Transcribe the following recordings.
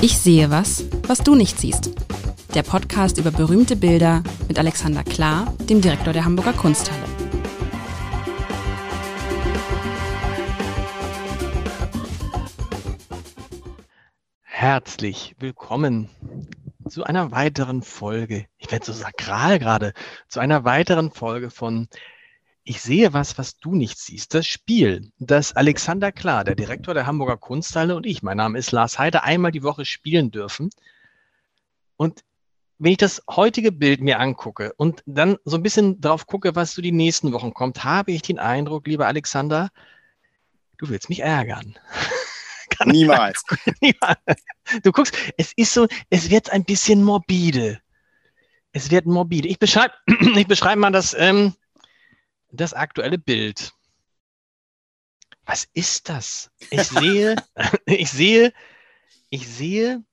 Ich sehe was, was du nicht siehst. Der Podcast über berühmte Bilder mit Alexander Klar, dem Direktor der Hamburger Kunsthalle. Herzlich willkommen zu einer weiteren Folge. Ich werde so sakral gerade. Zu einer weiteren Folge von ich sehe was, was du nicht siehst. Das Spiel, das Alexander Klar, der Direktor der Hamburger Kunsthalle und ich, mein Name ist Lars Heide, einmal die Woche spielen dürfen. Und wenn ich das heutige Bild mir angucke und dann so ein bisschen drauf gucke, was so die nächsten Wochen kommt, habe ich den Eindruck, lieber Alexander, du willst mich ärgern. Niemals. Niemals. Du guckst, es ist so, es wird ein bisschen morbide. Es wird morbide. Ich beschreibe ich beschreib mal das, ähm, das aktuelle Bild. Was ist das? Ich sehe, ich sehe, ich sehe,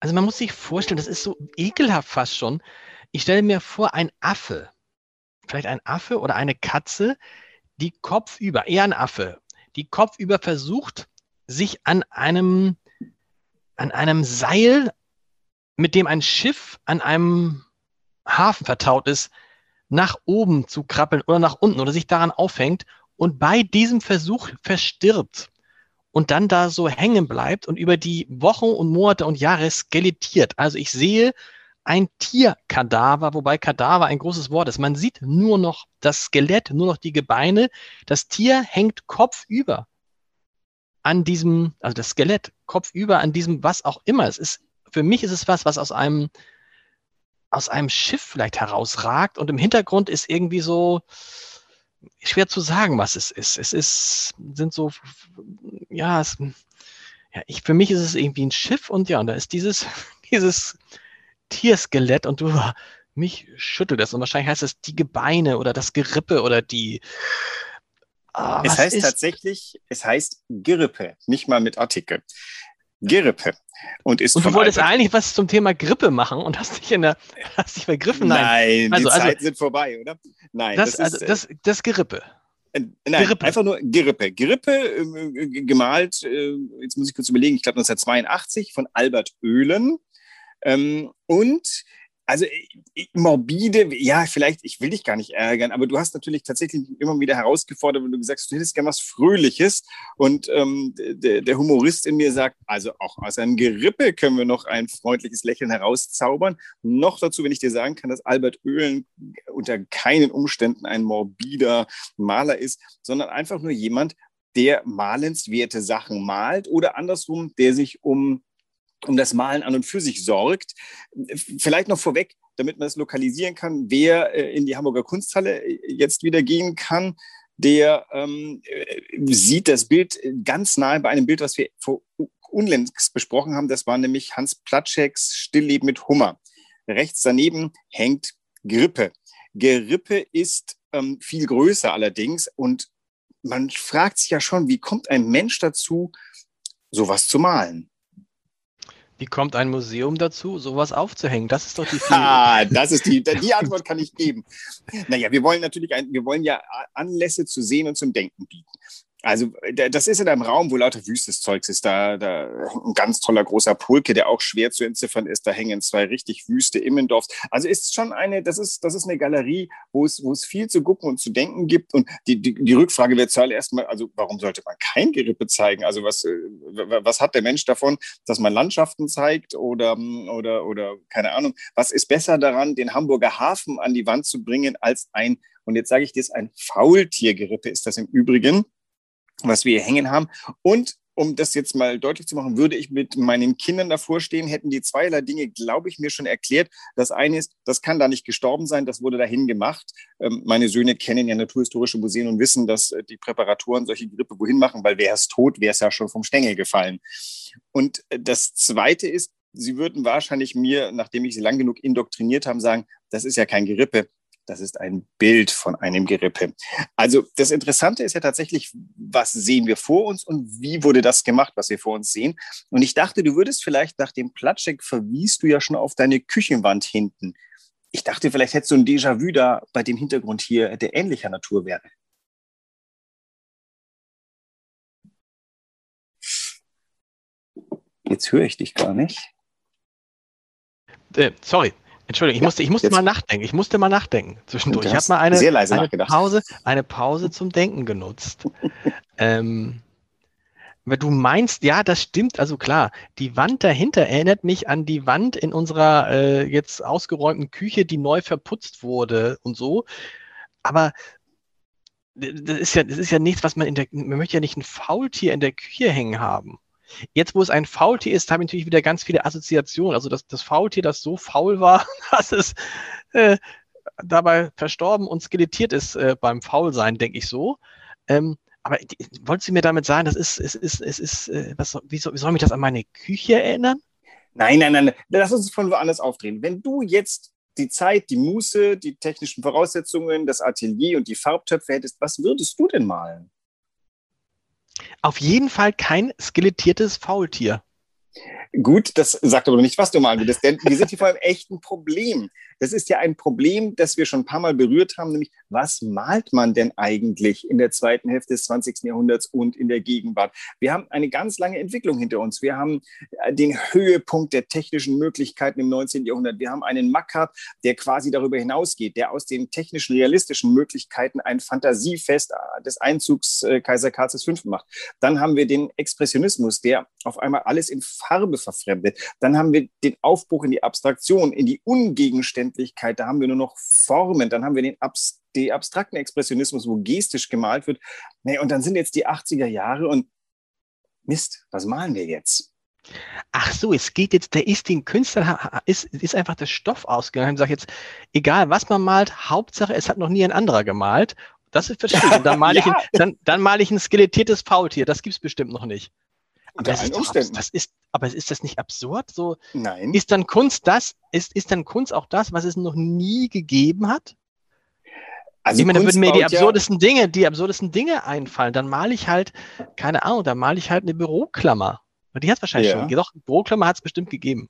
also man muss sich vorstellen, das ist so ekelhaft fast schon. Ich stelle mir vor, ein Affe, vielleicht ein Affe oder eine Katze, die kopfüber, eher ein Affe, die kopfüber versucht, sich an einem, an einem Seil, mit dem ein Schiff an einem Hafen vertaut ist, nach oben zu krabbeln oder nach unten oder sich daran aufhängt und bei diesem Versuch verstirbt und dann da so hängen bleibt und über die Wochen und Monate und Jahre skelettiert. Also ich sehe ein Tierkadaver, wobei Kadaver ein großes Wort ist. Man sieht nur noch das Skelett, nur noch die Gebeine. Das Tier hängt kopfüber an diesem, also das Skelett kopfüber an diesem, was auch immer. Es ist, für mich ist es was, was aus einem aus einem Schiff vielleicht herausragt und im Hintergrund ist irgendwie so schwer zu sagen, was es ist. Es ist, sind so, ja, es, ja, ich, für mich ist es irgendwie ein Schiff und ja, und da ist dieses, dieses Tierskelett und du, mich schüttelt es und wahrscheinlich heißt es die Gebeine oder das Gerippe oder die, Oh, es heißt tatsächlich, es heißt Gerippe, nicht mal mit Artikel. Gerippe. Und, ist und du wolltest Albert eigentlich was zum Thema Grippe machen und hast dich in der, hast dich vergriffen? Nein, Nein also, die also, Zeiten sind vorbei, oder? Nein, das, das ist, also, das, das Gerippe. Äh, nein, Gerippe. einfach nur Gerippe. Gerippe äh, gemalt, äh, jetzt muss ich kurz überlegen, ich glaube 1982 von Albert Oehlen. Ähm, und also morbide, ja, vielleicht, ich will dich gar nicht ärgern, aber du hast natürlich tatsächlich immer wieder herausgefordert, wenn du gesagt hast, du hättest gerne was Fröhliches. Und ähm, der, der, Humorist in mir sagt, also auch aus einem Gerippe können wir noch ein freundliches Lächeln herauszaubern. Noch dazu, wenn ich dir sagen kann, dass Albert Oehlen unter keinen Umständen ein morbider Maler ist, sondern einfach nur jemand, der malenswerte Sachen malt oder andersrum, der sich um um das Malen an und für sich sorgt. Vielleicht noch vorweg, damit man es lokalisieren kann, wer äh, in die Hamburger Kunsthalle äh, jetzt wieder gehen kann, der ähm, äh, sieht das Bild ganz nahe bei einem Bild, was wir vor unlängst besprochen haben. Das war nämlich Hans Platscheks Stillleben mit Hummer. Rechts daneben hängt Grippe. Gerippe ist ähm, viel größer allerdings und man fragt sich ja schon, wie kommt ein Mensch dazu, sowas zu malen? Wie kommt ein Museum dazu, sowas aufzuhängen? Das ist doch die Frage. Ah, das ist die, die Antwort kann ich geben. Naja, wir wollen natürlich, ein, wir wollen ja Anlässe zu sehen und zum Denken bieten. Also das ist in einem Raum, wo lauter wüstes Zeugs ist. Da, da ein ganz toller großer Pulke, der auch schwer zu entziffern ist. Da hängen zwei richtig wüste Immendorfs. Also ist schon eine, das ist, das ist eine Galerie, wo es, wo es viel zu gucken und zu denken gibt. Und die, die, die Rückfrage wäre zuallererst mal, also warum sollte man kein Gerippe zeigen? Also was, äh, was hat der Mensch davon, dass man Landschaften zeigt oder, oder, oder keine Ahnung? Was ist besser daran, den Hamburger Hafen an die Wand zu bringen als ein, und jetzt sage ich dir, ein Faultiergerippe ist das im Übrigen was wir hier hängen haben. Und um das jetzt mal deutlich zu machen, würde ich mit meinen Kindern davor stehen, hätten die zweierlei Dinge, glaube ich, mir schon erklärt. Das eine ist, das kann da nicht gestorben sein, das wurde dahin gemacht. Ähm, meine Söhne kennen ja naturhistorische Museen und wissen, dass äh, die Präparatoren solche Grippe wohin machen, weil wäre es tot, wäre es ja schon vom Stängel gefallen. Und äh, das zweite ist, Sie würden wahrscheinlich mir, nachdem ich Sie lang genug indoktriniert haben, sagen, das ist ja kein Gerippe, das ist ein Bild von einem Gerippe. Also das Interessante ist ja tatsächlich, was sehen wir vor uns und wie wurde das gemacht, was wir vor uns sehen. Und ich dachte, du würdest vielleicht nach dem Platschek verwiest du ja schon auf deine Küchenwand hinten. Ich dachte, vielleicht hättest du ein Déjà-vu da bei dem Hintergrund hier, der ähnlicher Natur wäre. Jetzt höre ich dich gar nicht. Äh, sorry, Entschuldigung, ich Ja, musste, ich musste jetzt- mal nachdenken. Ich musste mal nachdenken zwischendurch. Du Ich habe mal eine, eine. Pause, eine Pause zum Denken genutzt. ähm, weil du meinst, ja, das stimmt. Also klar, die Wand dahinter erinnert mich an die Wand in unserer äh, jetzt ausgeräumten Küche, die neu verputzt wurde und so. Aber das ist ja, das ist ja nichts, was man in der, man möchte ja nicht ein Faultier in der Küche hängen haben. Jetzt, wo es ein Faultier ist, habe ich natürlich wieder ganz viele Assoziationen. Also das, das Faultier, das so faul war, dass es äh, dabei verstorben und skelettiert ist äh, beim Faulsein, denke ich so. Ähm, aber wolltest du mir damit sagen, das ist, es ist, es ist, äh, was, wie, soll, wie soll mich das an meine Küche erinnern? Nein, nein, nein. Lass uns von woanders aufdrehen. Wenn du jetzt die Zeit, die Muße, die technischen Voraussetzungen, das Atelier und die Farbtöpfe hättest, was würdest du denn malen? Auf jeden Fall kein skelettiertes Faultier. Gut, das sagt aber nicht, was du malen würdest, denn wir sind hier vor einem echten Problem. Das ist ja ein Problem, das wir schon ein paar Mal berührt haben, nämlich was malt man denn eigentlich in der zweiten Hälfte des 20. Jahrhunderts und in der Gegenwart? Wir haben eine ganz lange Entwicklung hinter uns. Wir haben äh, den Höhepunkt der technischen Möglichkeiten im 19. Jahrhundert. Wir haben einen Mackart, der quasi darüber hinausgeht, der aus den technischen, realistischen Möglichkeiten ein Fantasiefest äh, des Einzugs äh, Kaiser Karls V macht. Dann haben wir den Expressionismus, der auf einmal alles in Farbe verfremdet. Dann haben wir den Aufbruch in die Abstraktion, in die Ungegenständlichkeit. Da haben wir nur noch Formen. Dann haben wir den Abs den abstrakten Expressionismus, wo gestisch gemalt wird. Nee, und dann sind jetzt die 80er Jahre und Mist, was malen wir jetzt? Ach so, es geht jetzt, der ist den ha- ist, ist einfach der Stoff ausgegangen. Ich sage jetzt, egal was man malt, Hauptsache es hat noch nie ein anderer gemalt. Das ist verstehe. Dann male ich, Ja. ein, dann, dann male ich ein skelettiertes Faultier. Das gibt's bestimmt noch nicht. Unter das ist doch. Das ist, aber ist das nicht absurd? So, Nein. ist dann Kunst das, ist, ist dann Kunst auch das, was es noch nie gegeben hat? Also ich meine, da würden mir die baut ja- absurdesten Dinge, die absurdesten Dinge einfallen. Dann male ich halt, keine Ahnung, dann male ich halt eine Büroklammer. Und die hat es wahrscheinlich Ja. schon. Doch, Büroklammer hat es bestimmt gegeben.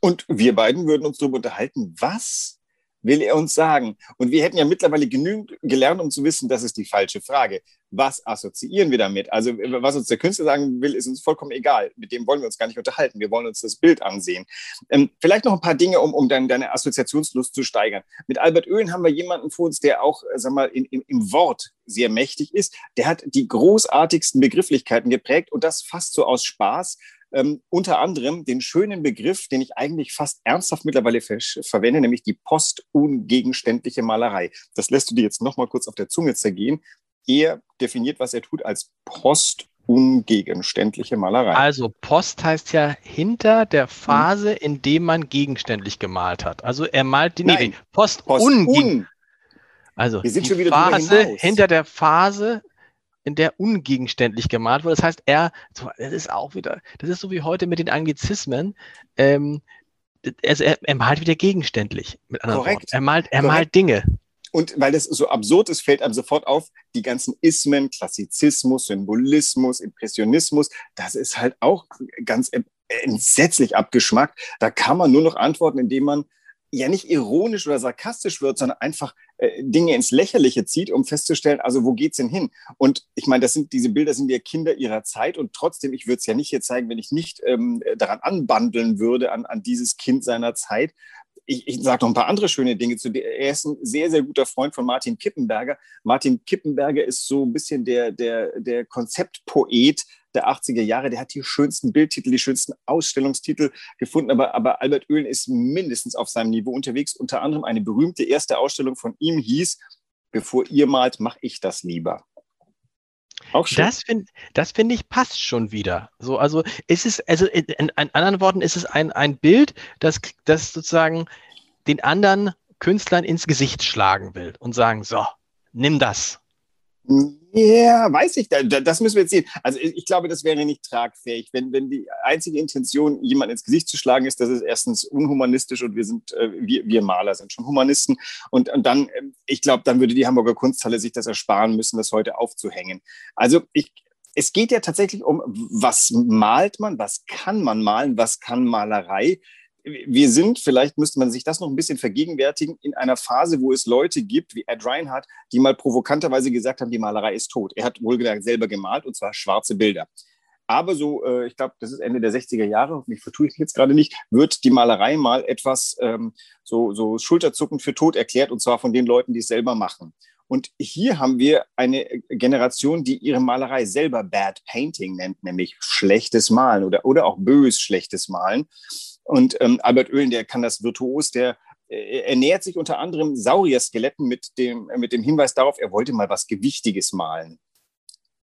Und wir beiden würden uns darüber unterhalten, was will er uns sagen? Und wir hätten ja mittlerweile genügend gelernt, um zu wissen, das ist die falsche Frage. Was assoziieren wir damit? Also was uns der Künstler sagen will, ist uns vollkommen egal. Mit dem wollen wir uns gar nicht unterhalten. Wir wollen uns das Bild ansehen. Ähm, vielleicht noch ein paar Dinge, um, um dein, deine Assoziationslust zu steigern. Mit Albert Oehlen haben wir jemanden vor uns, der auch, äh, sag mal, in, im, im Wort sehr mächtig ist. Der hat die großartigsten Begrifflichkeiten geprägt und das fast so aus Spaß ähm, unter anderem den schönen Begriff, den ich eigentlich fast ernsthaft mittlerweile ver verwende, nämlich die postungegenständliche Malerei. Das lässt du dir jetzt nochmal kurz auf der Zunge zergehen. Er definiert, was er tut, als postungegenständliche Malerei. Also Post heißt ja hinter der Phase, in dem man gegenständlich gemalt hat. Also er malt die, nee, Nein. Post, Post un also Wir sind die schon wieder Phase hinter der Phase, in der ungegenständlich gemalt wurde. Das heißt, er, das ist auch wieder, das ist so wie heute mit den Anglizismen. Ähm, also er, er malt wieder gegenständlich, Korrekt. Worten. Er malt, er Korrekt. malt Dinge. Und weil das so absurd ist, fällt einem sofort auf, die ganzen Ismen, Klassizismus, Symbolismus, Impressionismus, das ist halt auch ganz entsetzlich abgeschmackt. Da kann man nur noch antworten, indem man ja nicht ironisch oder sarkastisch wird, sondern einfach äh, Dinge ins Lächerliche zieht, um festzustellen, also wo geht's denn hin? Und ich meine, das sind diese Bilder sind ja Kinder ihrer Zeit und trotzdem, ich würde es ja nicht hier zeigen, wenn ich nicht ähm, daran anbandeln würde an, an dieses Kind seiner Zeit. Ich, ich sage noch ein paar andere schöne Dinge zu dir. Er ist ein sehr, sehr guter Freund von Martin Kippenberger. Martin Kippenberger ist so ein bisschen der, der, der Konzeptpoet der 80er Jahre. Der hat die schönsten Bildtitel, die schönsten Ausstellungstitel gefunden. Aber, aber Albert Oehlen ist mindestens auf seinem Niveau unterwegs. Unter anderem eine berühmte erste Ausstellung von ihm hieß, bevor ihr malt, mache ich das lieber. Auch schön. Das finde das finde ich passt schon wieder. So, also es ist, also in, in, anderen Worten ist es ein, ein Bild, das, das sozusagen den anderen Künstlern ins Gesicht schlagen will und sagen, so, nimm das. Ja, weiß ich. Da- da- Das müssen wir jetzt sehen. Also ich glaube, das wäre nicht tragfähig, wenn, wenn die einzige Intention, jemand ins Gesicht zu schlagen, ist, dass es erstens unhumanistisch und wir sind, äh, wir, wir Maler sind schon Humanisten. Und, und dann, ähm, ich glaube, dann würde die Hamburger Kunsthalle sich das ersparen müssen, das heute aufzuhängen. Also ich, es geht ja tatsächlich um, was malt man, was kann man malen, was kann Malerei wir sind, vielleicht müsste man sich das noch ein bisschen vergegenwärtigen, in einer Phase, wo es Leute gibt, wie Ed Reinhardt, die mal provokanterweise gesagt haben, die Malerei ist tot. Er hat wohlgemerkt selber gemalt, und zwar schwarze Bilder. Aber so, äh, ich glaube, das ist Ende der 60er Jahre, hoffentlich vertue ich mich jetzt gerade nicht, wird die Malerei mal etwas ähm, so, so schulterzuckend für tot erklärt, und zwar von den Leuten, die es selber machen. Und hier haben wir eine Generation, die ihre Malerei selber Bad Painting nennt, nämlich schlechtes Malen oder, oder auch bös schlechtes Malen. Und ähm, Albert Oehlen, der kann das virtuos, der äh, ernährt sich unter anderem Saurier-Skeletten mit dem, mit dem Hinweis darauf, er wollte mal was Gewichtiges malen.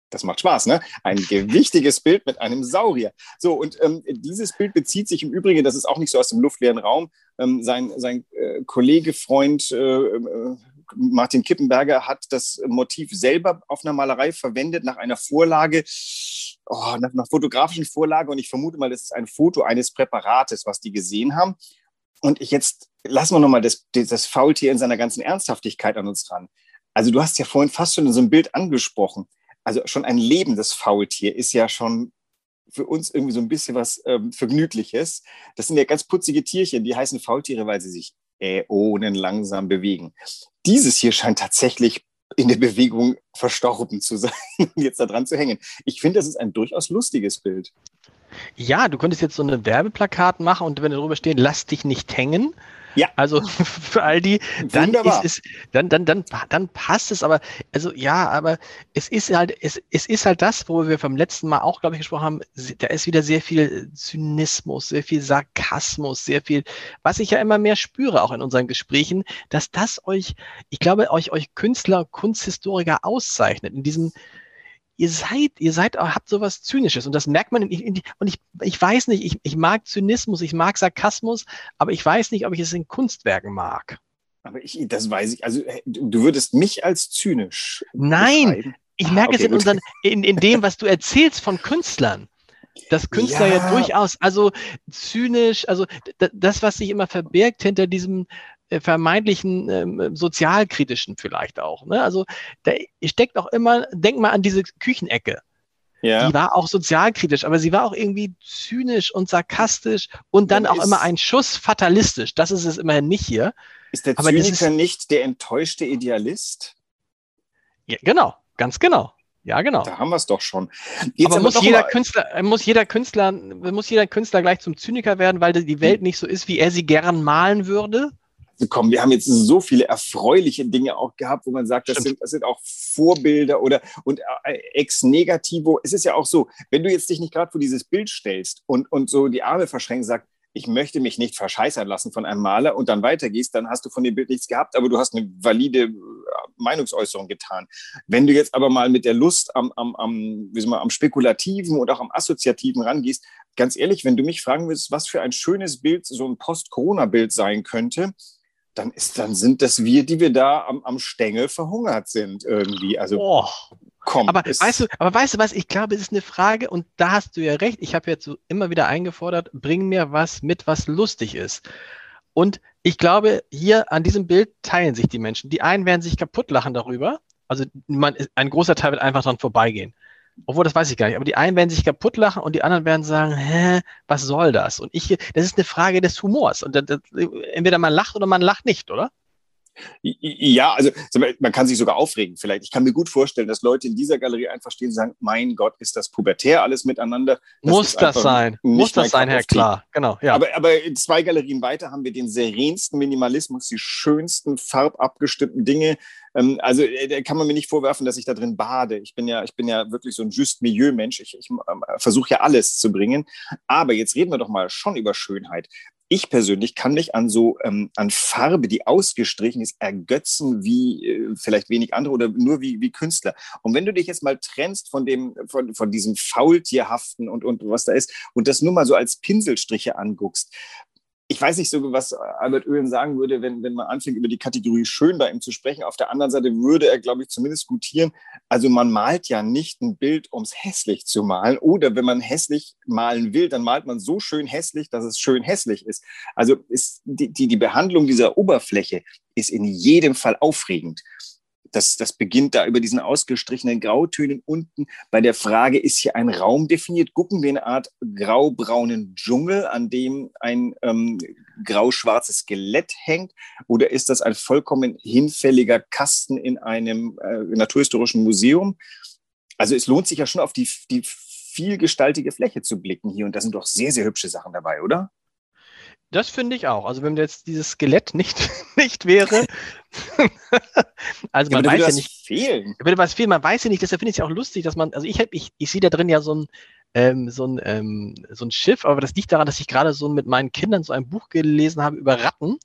Das macht Spaß, ne? Ein gewichtiges Bild mit einem Saurier. So, und ähm, dieses Bild bezieht sich im Übrigen, das ist auch nicht so aus dem luftleeren Raum, ähm, sein, sein äh, Kollege, Freund äh, äh, Martin Kippenberger hat das Motiv selber auf einer Malerei verwendet, nach einer Vorlage, oh, nach einer fotografischen Vorlage. Und ich vermute mal, das ist ein Foto eines Präparates, was die gesehen haben. Und ich jetzt lassen wir nochmal das, das Faultier in seiner ganzen Ernsthaftigkeit an uns ran. Also du hast ja vorhin fast schon in so einem Bild angesprochen. Also schon ein lebendes Faultier ist ja schon für uns irgendwie so ein bisschen was ähm, Vergnügliches. Das sind ja ganz putzige Tierchen, die heißen Faultiere, weil sie sich Äonen langsam bewegen. Dieses hier scheint tatsächlich in der Bewegung verstorben zu sein jetzt da dran zu hängen. Ich finde, das ist ein durchaus lustiges Bild. Ja, du könntest jetzt so eine Werbeplakat machen und wenn da drüber steht, lass dich nicht hängen, ja. Also für all die, dann Wunderbar. ist es, dann, dann, dann, dann passt es, aber, also ja, aber es ist halt, es, es ist halt das, wo wir vom letzten Mal auch, glaube ich, gesprochen haben, da ist wieder sehr viel Zynismus, sehr viel Sarkasmus, sehr viel, was ich ja immer mehr spüre, auch in unseren Gesprächen, dass das euch, ich glaube, euch, euch Künstler, Kunsthistoriker auszeichnet, in diesem, ihr seid, ihr seid, habt sowas Zynisches und das merkt man. In, in, und ich, ich weiß nicht, ich, ich mag Zynismus, ich mag Sarkasmus, aber ich weiß nicht, ob ich es in Kunstwerken mag. Aber ich, das weiß ich. Also du würdest mich als zynisch. Nein, ich merke ah, okay, es in, unseren, in, in dem, was du erzählst von Künstlern dass Künstler ja. ja. durchaus, also zynisch, also das, was sich immer verbirgt hinter diesem äh, vermeintlichen ähm, sozialkritischen vielleicht auch. Ne? Also da steckt auch immer, denk mal an diese Küchenecke. Ja. Die war auch sozialkritisch, aber sie war auch irgendwie zynisch und sarkastisch und dann und auch immer ein Schuss fatalistisch. Das ist es immerhin nicht hier. Ist der aber Zyniker ist, nicht der enttäuschte Idealist? Ja, genau, ganz genau. Ja, genau. Da haben wir es doch schon. Jetzt aber muss jeder, Künstler, muss jeder Künstler, muss jeder Künstler gleich zum Zyniker werden, weil die Welt hm. nicht so ist, wie er sie gern malen würde? Kommen. Wir haben jetzt so viele erfreuliche Dinge auch gehabt, wo man sagt, das sind, das sind auch Vorbilder oder und äh, ex negativo. Es ist ja auch so, wenn du jetzt dich nicht gerade vor dieses Bild stellst und, und so die Arme verschränken, sagst, ich möchte mich nicht verscheißern lassen von einem Maler und dann weitergehst, dann hast du von dem Bild nichts gehabt, aber du hast eine valide äh, Meinungsäußerung getan. Wenn du jetzt aber mal mit der Lust am, am, am, wie man, am Spekulativen und auch am Assoziativen rangehst, ganz ehrlich, wenn du mich fragen willst, was für ein schönes Bild so ein Post-Corona-Bild sein könnte, dann, ist, dann sind das wir, die wir da am, am Stängel verhungert sind irgendwie. Also oh. komm. Aber weißt du, aber weißt du was, ich glaube, es ist eine Frage, und da hast du ja recht, ich habe jetzt so immer wieder eingefordert, bring mir was mit, was lustig ist. Und ich glaube, hier an diesem Bild teilen sich die Menschen. Die einen werden sich kaputt lachen darüber. Also man, ein großer Teil wird einfach dran vorbeigehen. Obwohl, das weiß ich gar nicht. Aber die einen werden sich kaputt lachen und die anderen werden sagen, hä, was soll das? Und ich, das ist eine Frage des Humors. Und das, das, entweder man lacht oder man lacht nicht, oder? Ja, also man kann sich sogar aufregen vielleicht. Ich kann mir gut vorstellen, dass Leute in dieser Galerie einfach stehen und sagen, mein Gott, ist das pubertär alles miteinander. Das muss das sein. Muss das sein, Herr Klar. Genau, ja. Aber, aber zwei Galerien weiter haben wir den serensten Minimalismus, die schönsten farbabgestimmten Dinge, ähm, also äh, kann man mir nicht vorwerfen, dass ich da drin bade. Ich bin ja, ich bin ja wirklich so ein just Milieu-Mensch. Ich, ich ähm, versuche ja alles zu bringen. Aber jetzt reden wir doch mal schon über Schönheit. Ich persönlich kann mich an so ähm, an Farbe, die ausgestrichen ist, ergötzen wie äh, vielleicht wenig andere oder nur wie, wie Künstler. Und wenn du dich jetzt mal trennst von dem, von, von diesem Faultierhaften und, und was da ist und das nur mal so als Pinselstriche anguckst, ich weiß nicht so, was Albert Oehlen sagen würde, wenn, wenn man anfängt, über die Kategorie schön bei ihm zu sprechen. Auf der anderen Seite würde er, glaube ich, zumindest gutieren. Also man malt ja nicht ein Bild, um es hässlich zu malen. Oder wenn man hässlich malen will, dann malt man so schön hässlich, dass es schön hässlich ist. Also ist die, die, die Behandlung dieser Oberfläche ist in jedem Fall aufregend das, das beginnt da über diesen ausgestrichenen Grautönen unten. Bei der Frage, ist hier ein Raum definiert? Gucken wir eine Art graubraunen Dschungel, an dem ein ähm, grau-schwarzes Skelett hängt? Oder ist das ein vollkommen hinfälliger Kasten in einem äh, naturhistorischen Museum? Also es lohnt sich ja schon auf die, die vielgestaltige Fläche zu blicken hier. Und da sind doch sehr, sehr hübsche Sachen dabei, oder? Das finde ich auch. Also wenn jetzt dieses Skelett nicht, nicht wäre, also man ja, weiß ja nicht, fehlen. würde was fehlen, man weiß ja nicht, deshalb finde ich es ja auch lustig, dass man, also ich, ich, ich sehe da drin ja so ein, ähm, so, ein, ähm, so ein Schiff, aber das liegt daran, dass ich gerade so mit meinen Kindern so ein Buch gelesen habe über Ratten.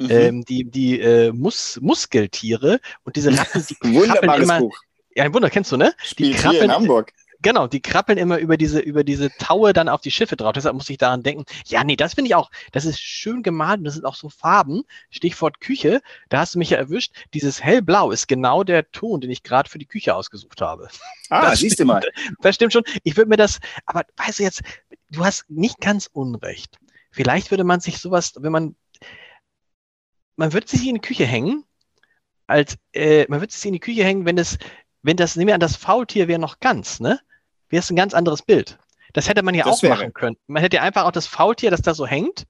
Mhm. Ähm, die die äh, Mus Muskeltiere und diese Ratten, die krabbeln immer. Buch. Ja, ein Wunder, kennst du, ne? Spielt die krabbeln, in Hamburg. Genau, die krabbeln immer über diese, über diese Taue dann auf die Schiffe drauf. Deshalb muss ich daran denken. Ja, nee, das finde ich auch. Das ist schön gemalt und das sind auch so Farben. Stichwort Küche. Da hast du mich ja erwischt. Dieses hellblau ist genau der Ton, den ich gerade für die Küche ausgesucht habe. Ah, das siehst stimmt, du mal. Das stimmt schon. Ich würde mir das, aber weißt du jetzt, du hast nicht ganz unrecht. Vielleicht würde man sich sowas, wenn man, man würde sich in die Küche hängen, als, äh, man würde sich in die Küche hängen, wenn es, wenn das, nehmen wir an, das Faultier wäre noch ganz, ne? Wäre es ein ganz anderes Bild. Das hätte man ja das auch machen können. Man hätte ja einfach auch das Faultier, das da so hängt.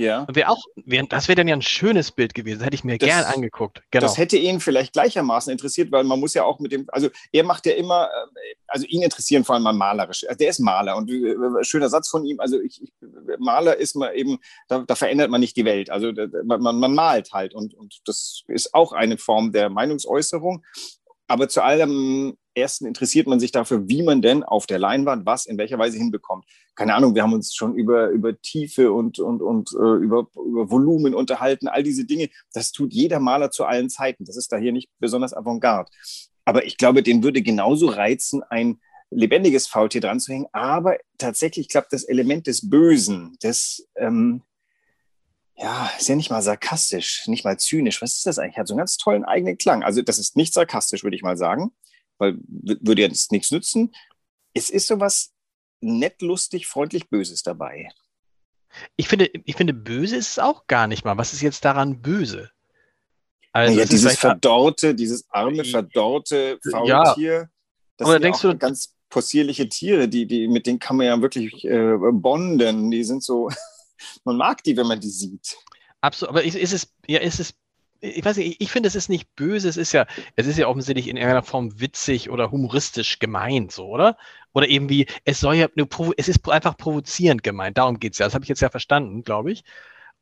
Ja. Wäre auch, wär, das wäre dann ja ein schönes Bild gewesen. Das hätte ich mir das, gern angeguckt. Genau. Das hätte ihn vielleicht gleichermaßen interessiert, weil man muss ja auch mit dem, also er macht ja immer, äh, also ihn interessieren vor allem mal malerisch. Also der ist Maler und äh, schöner Satz von ihm. Also ich, ich Maler ist man eben, da, da, verändert man nicht die Welt. Also man, man malt halt und, und das ist auch eine Form der Meinungsäußerung. Aber zu allem ersten interessiert man sich dafür, wie man denn auf der Leinwand was in welcher Weise hinbekommt. Keine Ahnung, wir haben uns schon über, über Tiefe und, und, und uh, über, über Volumen unterhalten, all diese Dinge. Das tut jeder Maler zu allen Zeiten. Das ist da hier nicht besonders avantgarde. Aber ich glaube, den würde genauso reizen, ein lebendiges Faultier dran zu hängen. Aber tatsächlich klappt das Element des Bösen, des, ähm, ja, ist ja nicht mal sarkastisch, nicht mal zynisch. Was ist das eigentlich? Hat so einen ganz tollen eigenen Klang. Also das ist nicht sarkastisch, würde ich mal sagen weil würde jetzt nichts nützen. Es ist sowas nett, lustig, freundlich, Böses dabei. Ich finde, ich finde, böse ist es auch gar nicht mal. Was ist jetzt daran böse? Also ja, dieses verdorrte, dieses arme, verdorrte Faultier. Ja. Das sind denkst du, ganz possierliche Tiere, die, die, mit denen kann man ja wirklich äh, bonden. Die sind so, man mag die, wenn man die sieht. Absolut, aber ist, ist es, ja, ist es ich weiß nicht, ich finde, es ist nicht böse, es ist ja, es ist ja offensichtlich in irgendeiner Form witzig oder humoristisch gemeint, so, oder? Oder eben wie, es soll ja, es ist einfach provozierend gemeint, darum geht es ja. Das habe ich jetzt ja verstanden, glaube ich.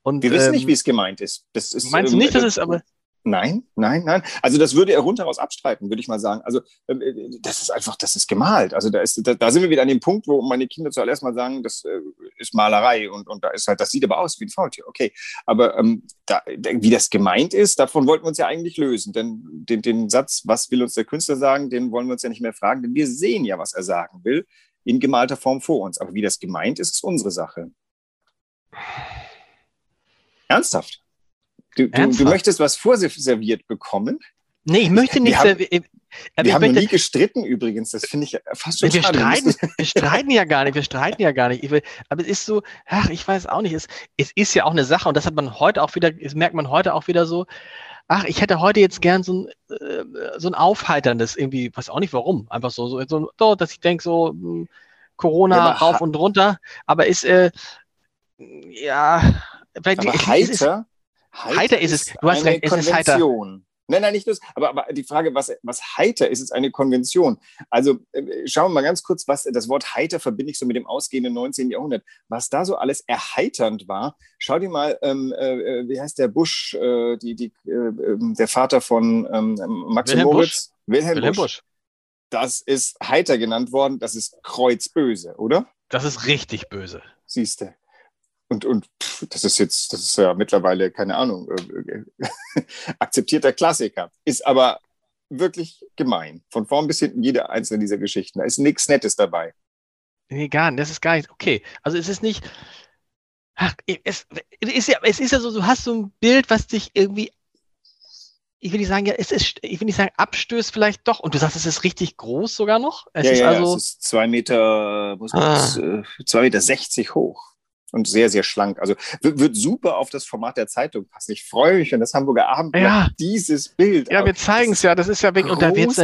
Und, Wir wissen ähm, nicht, wie es gemeint ist. Das ist meinst du nicht, dass es aber. Nein, nein, nein. Also das würde er rundheraus abstreiten, würde ich mal sagen. Also ähm, äh, das ist einfach, das ist gemalt. Also da, ist, da, da, sind wir wieder an dem Punkt, wo meine Kinder zuallererst mal sagen, das äh, ist Malerei und, und da ist halt, das sieht aber aus wie ein Faultier. Okay, aber ähm, da, wie das gemeint ist, davon wollten wir uns ja eigentlich lösen. Denn den, den Satz, was will uns der Künstler sagen, den wollen wir uns ja nicht mehr fragen, denn wir sehen ja, was er sagen will, in gemalter Form vor uns. Aber wie das gemeint ist, ist unsere Sache. Ernsthaft? Du, du, du, möchtest was vorserviert bekommen? Nee, ich möchte nicht servieren. Wir haben möchte, nie gestritten übrigens, das finde ich fast schon wir streiten, wir streiten ja gar nicht, wir streiten ja gar nicht. Will, aber es ist so, ach, ich weiß auch nicht, es, es ist ja auch eine Sache und das hat man heute auch wieder, das merkt man heute auch wieder so, ach, ich hätte heute jetzt gern so ein, äh, so ein aufheiterndes irgendwie, weiß auch nicht warum, einfach so, so, so, so dass ich denke so, hm, Corona ja, rauf und runter, aber ist, äh, ja, vielleicht, aber heiter, Heiter, heiter ist es. Du hast recht, es ist heiter. Nein, nein, nicht das. Aber, aber die Frage, was, was heiter ist, ist eine Konvention. Also äh, schauen wir mal ganz kurz, was das Wort heiter verbinde ich so mit dem ausgehenden 19. Jahrhundert. Was da so alles erheiternd war, schau dir mal, ähm, äh, äh wie heißt der Busch, äh, die, die, äh, ähm, der Vater von ähm, Max Wilhelm Moritz? Busch. Wilhelm, Wilhelm Busch. Busch. Das ist heiter genannt worden, das ist kreuzböse, oder? Das ist richtig böse. Siehst du. Und, und pff, das ist jetzt, das ist ja mittlerweile, keine Ahnung, äh, akzeptierter Klassiker. Ist aber wirklich gemein. Von vorn bis hinten jede einzelne dieser Geschichten. Da ist nichts Nettes dabei. Nee, gar nicht. Das ist gar nicht. Okay. Also es ist nicht. Ach, es, ist ja, es ist ja so, du hast so ein Bild, was dich irgendwie. Ich will nicht sagen, ja, es ist, ich will nicht sagen, abstößt vielleicht doch. Und du sagst, es ist richtig groß sogar noch. Es ja, ist ja, also, es ist zwei Meter, muss man, ah. zwei Meter sechzig hoch und sehr, sehr schlank. Also wird, super auf das Format der Zeitung passen. Ich freue mich, wenn das Hamburger Abendblatt ja. dieses Bild. Ja, wir zeigen es ja. Das ist ja weg. Und da wird's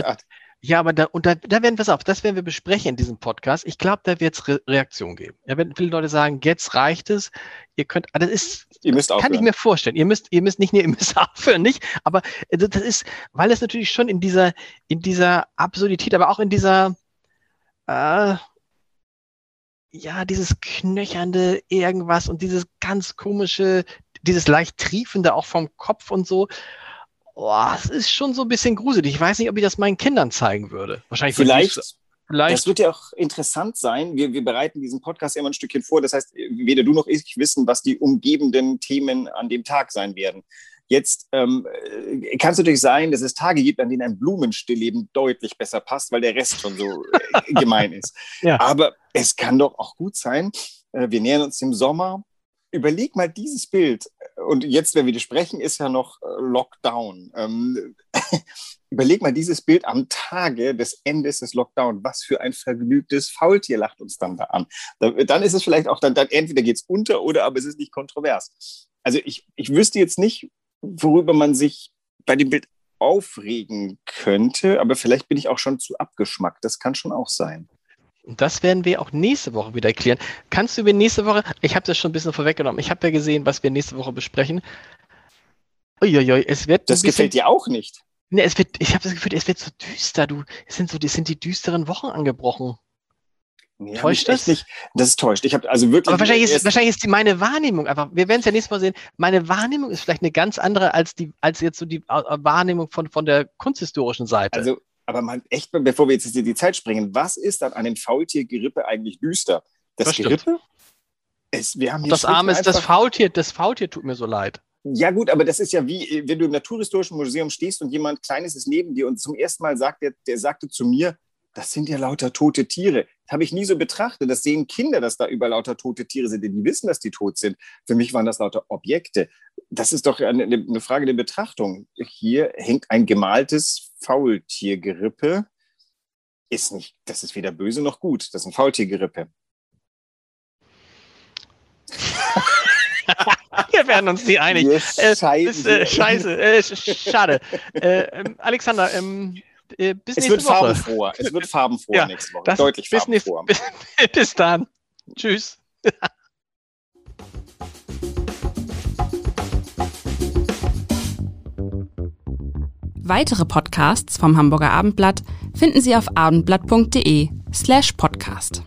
ja, aber da, und da, da werden wir es auf, das werden wir besprechen in diesem Podcast. Ich glaube, da wird es Re Reaktion geben. Da werden viele Leute sagen, jetzt reicht es. Ihr könnt, ah, das ist, ihr müsst kann ich mir vorstellen. Ihr müsst, ihr müsst nicht, ihr müsst aufhören, nicht? Aber das ist, weil es natürlich schon in dieser, in dieser Absurdität, aber auch in dieser, äh, ja, dieses knöchernde irgendwas und dieses ganz komische, dieses leicht triefende auch vom Kopf und so. Boah, es ist schon so ein bisschen gruselig. Ich weiß nicht, ob ich das meinen Kindern zeigen würde. Wahrscheinlich vielleicht. Vielleicht. Das wird ja auch interessant sein. Wir, wir bereiten diesen Podcast immer ein Stückchen vor. Das heißt, weder du noch ich wissen, was die umgebenden Themen an dem Tag sein werden. Jetzt ähm, äh, kann es natürlich sein, dass es Tage gibt, an denen ein Blumenstillleben deutlich besser passt, weil der Rest schon so äh, gemein ist. Ja. Aber es kann doch auch gut sein, äh, wir nähern uns dem Sommer. Überleg mal dieses Bild. Und jetzt, wenn wir sprechen, ist ja noch äh, Lockdown. Ähm, überleg mal dieses Bild am Tage des Endes des Lockdown. Was für ein vergnügtes Faultier lacht uns dann da an. dann ist es vielleicht auch dann, dann entweder geht es unter oder aber es ist nicht kontrovers. Also ich, ich wüsste jetzt nicht, worüber man sich bei dem Bild aufregen könnte, aber vielleicht bin ich auch schon zu abgeschmackt. Das kann schon auch sein. Das werden wir auch nächste Woche wieder erklären. Kannst du mir nächste Woche, ich habe das schon ein bisschen vorweggenommen, ich habe ja gesehen, was wir nächste Woche besprechen. Uiuiui, es wird. Das gefällt dir auch nicht. Ne, es wird, ich habe das Gefühl, es wird so düster. Du, es sind so, es sind die düsteren Wochen angebrochen. Nee, täuscht das? Nicht, das ist täuscht. Ich habe also wirklich. Aber wahrscheinlich ist, wahrscheinlich ist die meine Wahrnehmung einfach. Wir werden es ja nächstes Mal sehen. Meine Wahrnehmung ist vielleicht eine ganz andere als die, als jetzt so die äh, Wahrnehmung von, von der kunsthistorischen Seite. Also, aber mal echt, bevor wir jetzt in die Zeit springen, was ist dann an dem Faultiergerippe eigentlich düster? Das, das Gerippe? Es, wir haben das Arm ist das Faultier. Das Faultier tut mir so leid. Ja, gut, aber das ist ja wie, wenn du im Naturhistorischen Museum stehst und jemand Kleines ist neben dir und zum ersten Mal sagt, der, der sagte zu mir, das sind ja lauter tote Tiere. Das habe ich nie so betrachtet. Das sehen Kinder, dass da über lauter tote Tiere sind, denn die wissen, dass die tot sind. Für mich waren das lauter Objekte. Das ist doch eine, eine Frage der Betrachtung. Hier hängt ein gemaltes Faultiergerippe. Ist nicht, das ist weder böse noch gut. Das ist ein Faultiergerippe. Wir werden uns die einig. Yes, äh, ist, äh, scheiße, äh, schade. Äh, ähm, Alexander, ähm, äh, bis es wird Woche. farbenfroher. Es wird farbenfroher ja, nächste Woche. Deutlich bis farbenfroher. Bis, bis dann. Tschüss. Weitere Podcasts vom Hamburger Abendblatt finden Sie auf abendblatt.de slash podcast.